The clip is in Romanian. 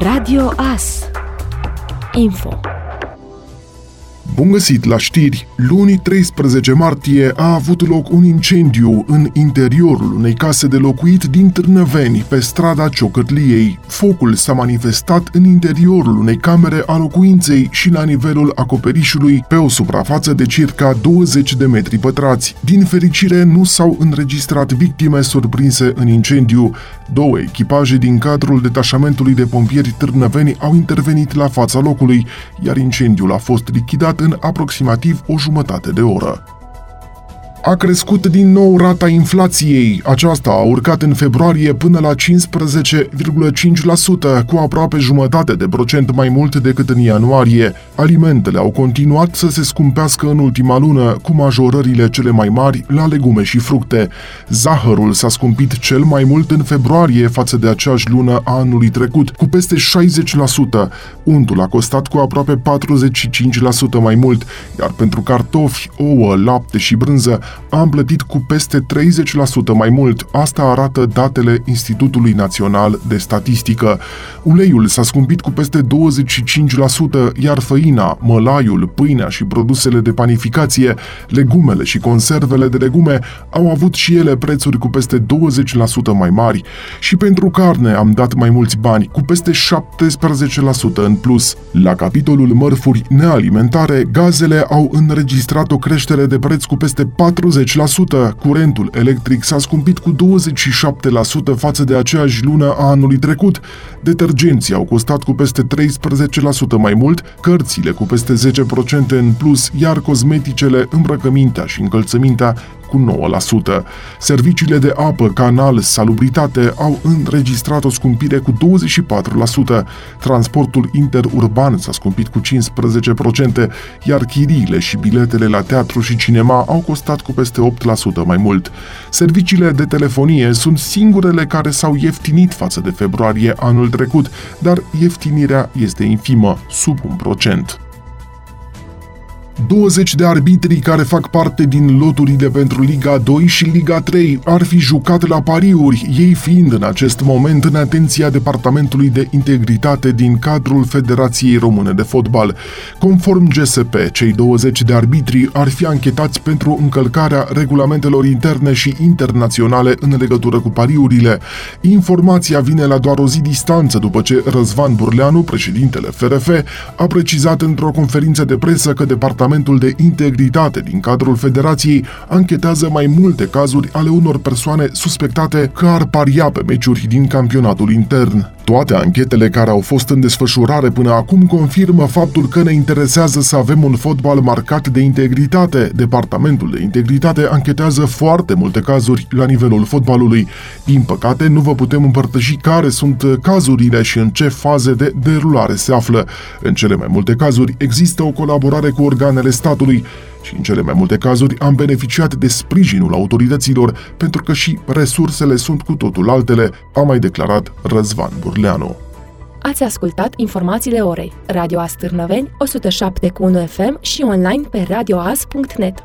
Radio AS Info Bun găsit la știri! Luni 13 martie a avut loc un incendiu în interiorul unei case de locuit din Târnăveni, pe strada Ciocătliei. Focul s-a manifestat în interiorul unei camere a locuinței și la nivelul acoperișului, pe o suprafață de circa 20 de metri pătrați. Din fericire, nu s-au înregistrat victime surprinse în incendiu. Două echipaje din cadrul detașamentului de pompieri Târnăveni au intervenit la fața locului, iar incendiul a fost lichidat în aproximativ o jumătate de oră. A crescut din nou rata inflației. Aceasta a urcat în februarie până la 15,5%, cu aproape jumătate de procent mai mult decât în ianuarie. Alimentele au continuat să se scumpească în ultima lună, cu majorările cele mai mari la legume și fructe. Zahărul s-a scumpit cel mai mult în februarie față de aceeași lună a anului trecut, cu peste 60%. Untul a costat cu aproape 45% mai mult, iar pentru cartofi, ouă, lapte și brânză am plătit cu peste 30% mai mult. Asta arată datele Institutului Național de Statistică. Uleiul s-a scumpit cu peste 25%, iar făina, mălaiul, pâinea și produsele de panificație, legumele și conservele de legume au avut și ele prețuri cu peste 20% mai mari. Și pentru carne am dat mai mulți bani, cu peste 17% în plus. La capitolul mărfuri nealimentare, gazele au înregistrat o creștere de preț cu peste 40%, curentul electric s-a scumpit cu 27% față de aceeași lună a anului trecut, detergenții au costat cu peste 13% mai mult, cărțile cu peste 10% în plus, iar cosmeticele, îmbrăcămintea și încălțămintea cu 9%. Serviciile de apă, canal, salubritate au înregistrat o scumpire cu 24%. Transportul interurban s-a scumpit cu 15%, iar chiriile și biletele la teatru și cinema au costat cu peste 8% mai mult. Serviciile de telefonie sunt singurele care s-au ieftinit față de februarie anul trecut, dar ieftinirea este infimă, sub un procent. 20 de arbitri care fac parte din loturile pentru Liga 2 și Liga 3 ar fi jucat la pariuri, ei fiind în acest moment în atenția Departamentului de Integritate din cadrul Federației Române de Fotbal. Conform GSP, cei 20 de arbitri ar fi anchetați pentru încălcarea regulamentelor interne și internaționale în legătură cu pariurile. Informația vine la doar o zi distanță după ce Răzvan Burleanu, președintele FRF, a precizat într-o conferință de presă că Departamentul Departamentul de Integritate din cadrul Federației anchetează mai multe cazuri ale unor persoane suspectate că ar paria pe meciuri din campionatul intern. Toate anchetele care au fost în desfășurare până acum confirmă faptul că ne interesează să avem un fotbal marcat de integritate. Departamentul de Integritate anchetează foarte multe cazuri la nivelul fotbalului. Din păcate, nu vă putem împărtăși care sunt cazurile și în ce faze de derulare se află. În cele mai multe cazuri există o colaborare cu organele statului și în cele mai multe cazuri am beneficiat de sprijinul autorităților pentru că și resursele sunt cu totul altele, a mai declarat Răzvan Burleanu. Ați ascultat informațiile orei. Radio Astârnăveni, 107.1 FM și online pe radioas.net.